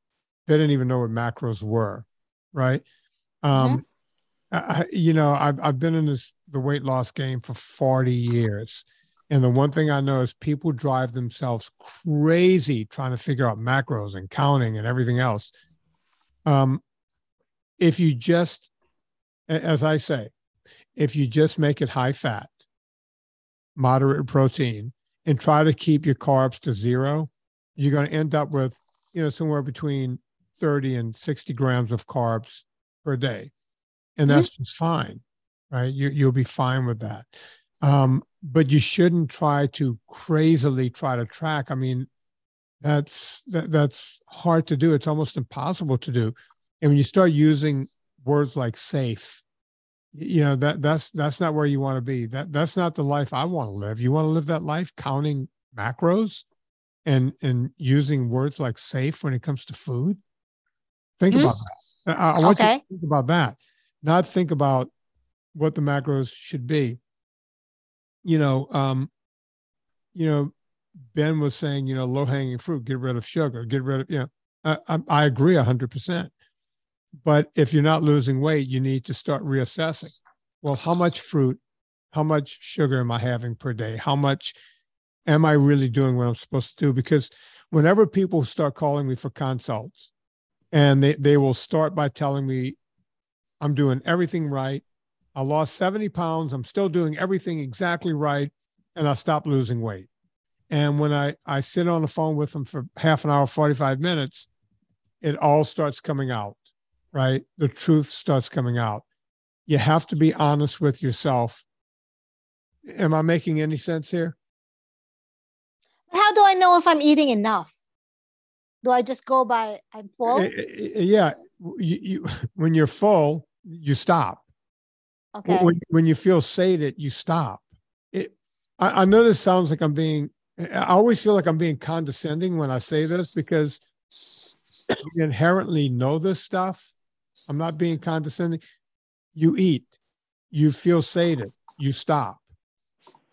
They didn't even know what macros were right? Um, mm-hmm. I, you know, I've I've been in this the weight loss game for 40 years. And the one thing I know is people drive themselves crazy trying to figure out macros and counting and everything else. Um, if you just, as I say, if you just make it high fat, moderate protein, and try to keep your carbs to zero, you're going to end up with, you know, somewhere between 30 and 60 grams of carbs per day. And that's mm-hmm. just fine, right? You, you'll be fine with that. Um, but you shouldn't try to crazily try to track. I mean, that's that, that's hard to do. It's almost impossible to do. And when you start using words like safe, you know that that's that's not where you want to be. That that's not the life I want to live. You want to live that life counting macros and and using words like safe when it comes to food Think mm-hmm. about that. I, I want okay. you to think about that, not think about what the macros should be. You know, um, you know, Ben was saying, you know, low hanging fruit, get rid of sugar, get rid of, you know, I, I, I agree 100%. But if you're not losing weight, you need to start reassessing. Well, how much fruit, how much sugar am I having per day? How much am I really doing what I'm supposed to do? Because whenever people start calling me for consults, and they, they will start by telling me i'm doing everything right. I lost 70 pounds. I'm still doing everything exactly right and i stopped losing weight. And when i i sit on the phone with them for half an hour 45 minutes it all starts coming out right? The truth starts coming out. You have to be honest with yourself. Am i making any sense here? How do i know if i'm eating enough do I just go by I'm full? Eh, eh, eh, yeah, you, you when you're full, you stop. Okay. When, when you feel sated, you stop. It. I, I know this sounds like I'm being. I always feel like I'm being condescending when I say this because you inherently know this stuff. I'm not being condescending. You eat, you feel sated, you stop.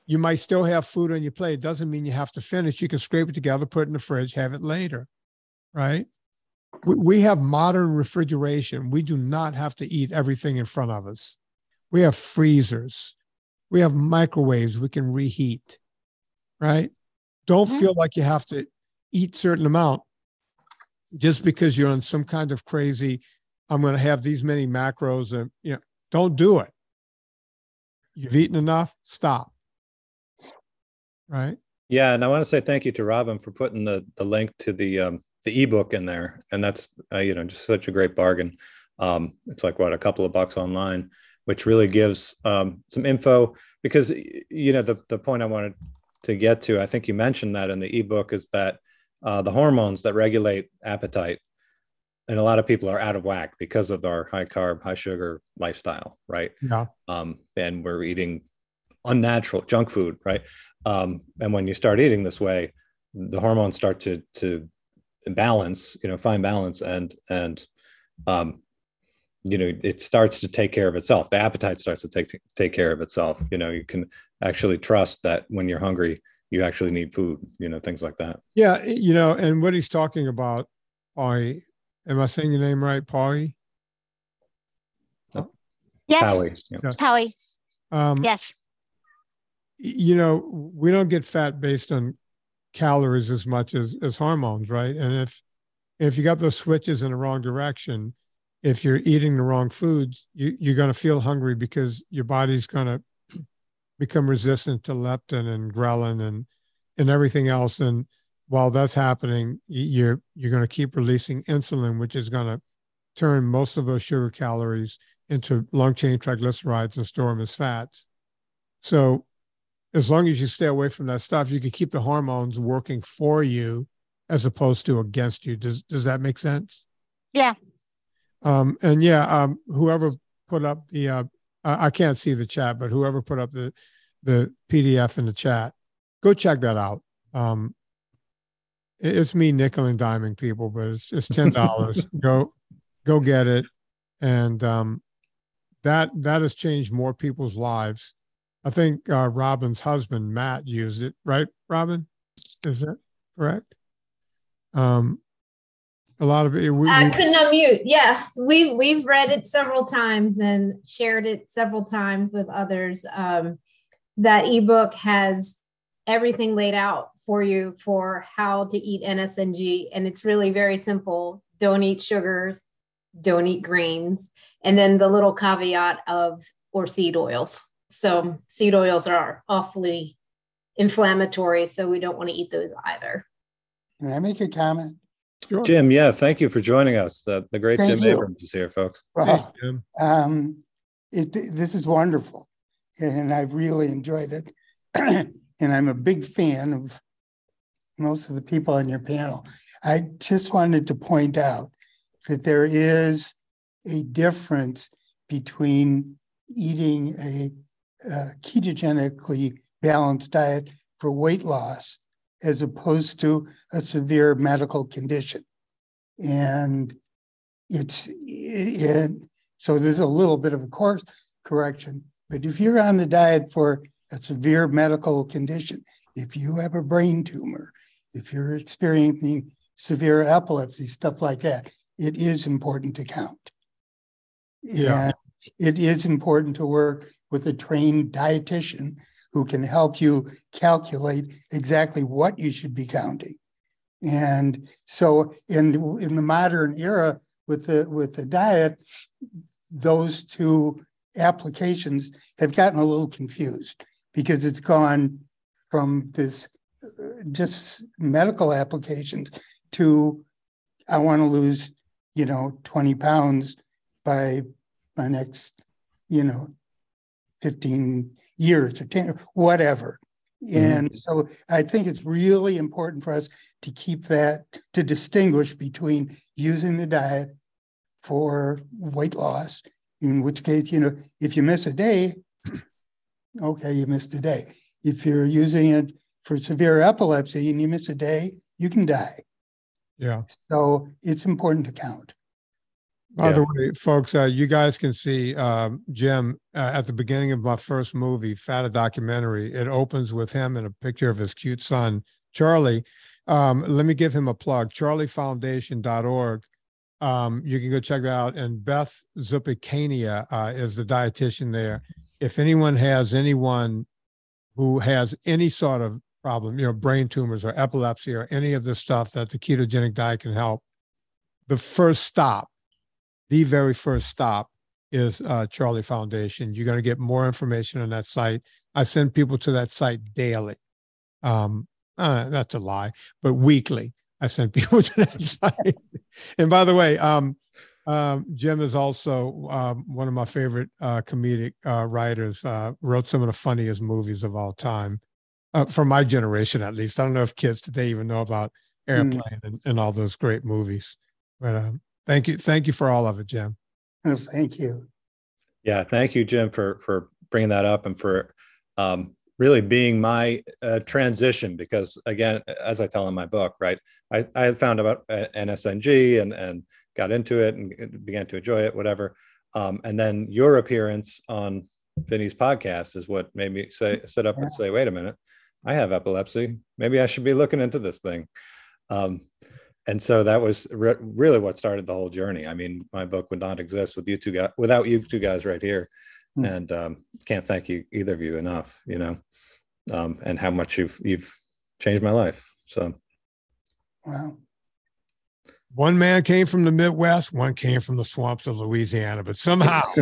You might still have food on your plate. It doesn't mean you have to finish. You can scrape it together, put it in the fridge, have it later right? We, we have modern refrigeration. We do not have to eat everything in front of us. We have freezers. We have microwaves we can reheat, right? Don't mm-hmm. feel like you have to eat certain amount just because you're on some kind of crazy i'm going to have these many macros and you know don't do it you've eaten enough stop right yeah and i want to say thank you to robin for putting the the link to the um, the ebook in there, and that's uh, you know just such a great bargain. Um, it's like what a couple of bucks online, which really gives um, some info because you know the the point I wanted to get to, I think you mentioned that in the ebook is that uh, the hormones that regulate appetite, and a lot of people are out of whack because of our high carb, high sugar lifestyle, right? Yeah. Um, and we're eating unnatural junk food, right? Um, and when you start eating this way, the hormones start to to balance, you know, find balance and and um, you know it starts to take care of itself. The appetite starts to take take care of itself. You know you can actually trust that when you're hungry you actually need food you know things like that. Yeah you know and what he's talking about i am i saying your name right Paulie? yes. Howie. Howie. Um, yes. you know we don't get fat based on calories as much as as hormones right and if if you got those switches in the wrong direction if you're eating the wrong foods, you, you're going to feel hungry because your body's going to become resistant to leptin and ghrelin and and everything else. And while that's happening, you're you're going to keep releasing insulin, which is going to turn most of those sugar calories into long chain triglycerides and store them as fats. So, as long as you stay away from that stuff, you can keep the hormones working for you as opposed to against you. Does does that make sense? Yeah, um, and yeah, um, whoever put up the, uh, I can't see the chat, but whoever put up the, the PDF in the chat, go check that out. Um, it's me nickel and diming people, but it's, it's $10. go, go get it. And, um, that, that has changed more people's lives. I think, uh, Robin's husband, Matt used it, right? Robin, is that correct? Um, a lot of it. We, I couldn't unmute. Yeah, we've we've read it several times and shared it several times with others. Um, that ebook has everything laid out for you for how to eat NSNG, and it's really very simple. Don't eat sugars, don't eat grains, and then the little caveat of or seed oils. So seed oils are awfully inflammatory, so we don't want to eat those either. Can I make a comment? Sure. Jim, yeah, thank you for joining us. The, the great thank Jim you. Abrahams is here, folks. Well, hey, um, it, this is wonderful, and I really enjoyed it. and I'm a big fan of most of the people on your panel. I just wanted to point out that there is a difference between eating a, a ketogenically balanced diet for weight loss as opposed to a severe medical condition. And it's it, so there's a little bit of a course correction. But if you're on the diet for a severe medical condition, if you have a brain tumor, if you're experiencing severe epilepsy, stuff like that, it is important to count. Yeah. And it is important to work with a trained dietitian who can help you calculate exactly what you should be counting. And so in, in the modern era with the with the diet, those two applications have gotten a little confused because it's gone from this uh, just medical applications to I want to lose, you know, 20 pounds by my next, you know, 15 years or 10, whatever. Mm-hmm. And so I think it's really important for us to keep that, to distinguish between using the diet for weight loss, in which case, you know, if you miss a day, okay, you missed a day. If you're using it for severe epilepsy and you miss a day, you can die. Yeah. So it's important to count. By yeah. the way, folks, uh, you guys can see um, Jim uh, at the beginning of my first movie, Fat a Documentary. It opens with him and a picture of his cute son, Charlie. Um, let me give him a plug charliefoundation.org. Um, you can go check that out. And Beth Zupec-Kania uh, is the dietitian there. If anyone has anyone who has any sort of problem, you know, brain tumors or epilepsy or any of the stuff that the ketogenic diet can help, the first stop the very first stop is uh, Charlie Foundation. You're going to get more information on that site. I send people to that site daily. Um, uh, that's a lie, but weekly. I send people to that site. and by the way, um, um, Jim is also um, one of my favorite uh, comedic uh, writers. Uh, wrote some of the funniest movies of all time, uh, for my generation at least. I don't know if kids today even know about hmm. Airplane mm. and, and, all those great movies. But um, Thank you. Thank you for all of it, Jim. Oh, thank you. Yeah, thank you, Jim, for for bringing that up and for um, really being my uh, transition. Because again, as I tell in my book, right, I, I found about uh, NSNG and and got into it and began to enjoy it, whatever. Um, and then your appearance on Vinnie's podcast is what made me say sit up and say, wait a minute, I have epilepsy. Maybe I should be looking into this thing. Um, and so that was re- really what started the whole journey. I mean, my book would not exist with you two guys without you two guys right here. Mm. And um, can't thank you either of you enough, you know, um, and how much you've you've changed my life. So, wow. One man came from the Midwest, one came from the swamps of Louisiana, but somehow.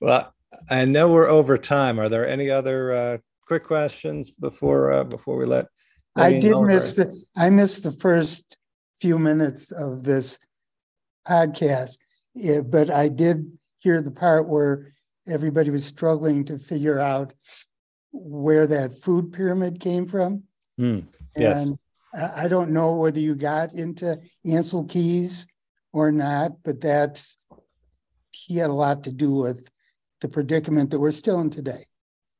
well, I know we're over time. Are there any other uh, quick questions before uh, before we let? I did miss the I missed the first few minutes of this podcast, but I did hear the part where everybody was struggling to figure out where that food pyramid came from. Mm, yes. And I don't know whether you got into Ancel Keys or not, but that's he had a lot to do with the predicament that we're still in today.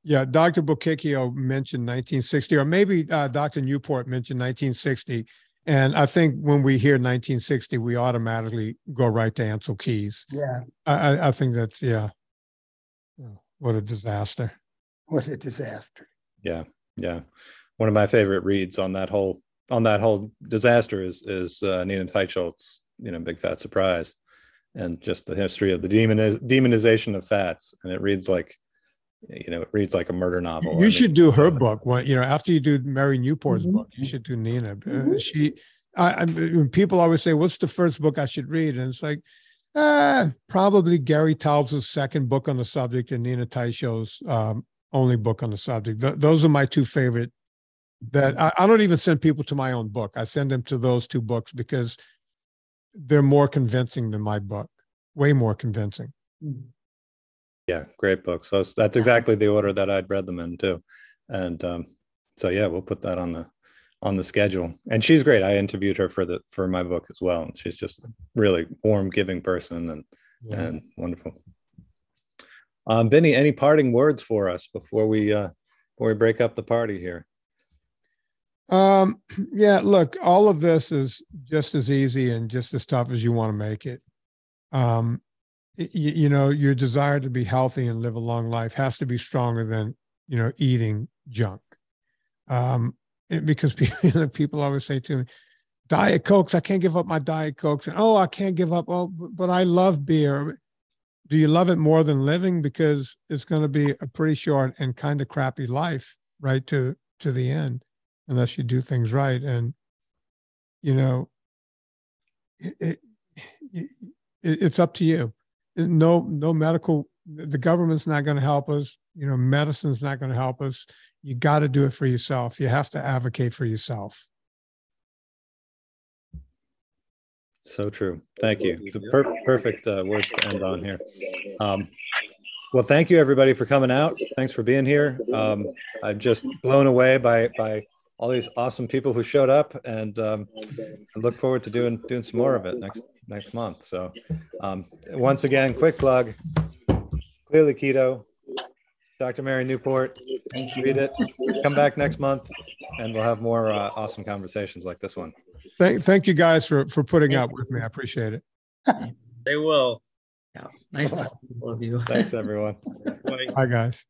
Yeah, Dr. Bocchicchio mentioned 1960, or maybe uh, Dr. Newport mentioned 1960. And I think when we hear 1960, we automatically go right to Ancel Keys. Yeah. I, I think that's, yeah. What a disaster. What a disaster. Yeah. Yeah. One of my favorite reads on that whole on that whole disaster is is uh, Nina Teicholz's, you know, Big Fat Surprise and just the history of the demoniz- demonization of fats. And it reads like, you know, it reads like a murder novel. You I should do her book. When, you know, after you do Mary Newport's mm-hmm. book, you should do Nina. Uh, mm-hmm. she, I, I, people always say, "What's the first book I should read?" And it's like, uh, probably Gary Taubes' second book on the subject and Nina Teicholz's um, only book on the subject. Th- those are my two favorite. That I, I don't even send people to my own book. I send them to those two books because they're more convincing than my book, way more convincing. Yeah, great books. So that's exactly the order that I'd read them in too. And um, so yeah, we'll put that on the on the schedule. And she's great. I interviewed her for the for my book as well. And she's just a really warm, giving person and yeah. and wonderful. Um, Vinnie, any parting words for us before we uh before we break up the party here? Um, yeah, look, all of this is just as easy and just as tough as you want to make it. Um, you, you know, your desire to be healthy and live a long life has to be stronger than, you know, eating junk. Um, it, because people, people always say to me, Diet Cokes, I can't give up my Diet Cokes. And oh, I can't give up. Oh, but I love beer. Do you love it more than living? Because it's going to be a pretty short and kind of crappy life, right to to the end unless you do things right. And, you know, it, it, it's up to you. No, no medical, the government's not going to help us. You know, medicine's not going to help us. You got to do it for yourself. You have to advocate for yourself. So true. Thank you. The per- perfect uh, words to end on here. Um, well, thank you everybody for coming out. Thanks for being here. Um, I'm just blown away by by all these awesome people who showed up, and um, I look forward to doing doing some more of it next next month. So, um, once again, quick plug: Clearly Keto, Dr. Mary Newport. Read it. Come back next month, and we'll have more uh, awesome conversations like this one. Thank, thank you guys for for putting up with me. I appreciate it. They will. Yeah, nice to see all of you. Thanks, everyone. Bye, guys.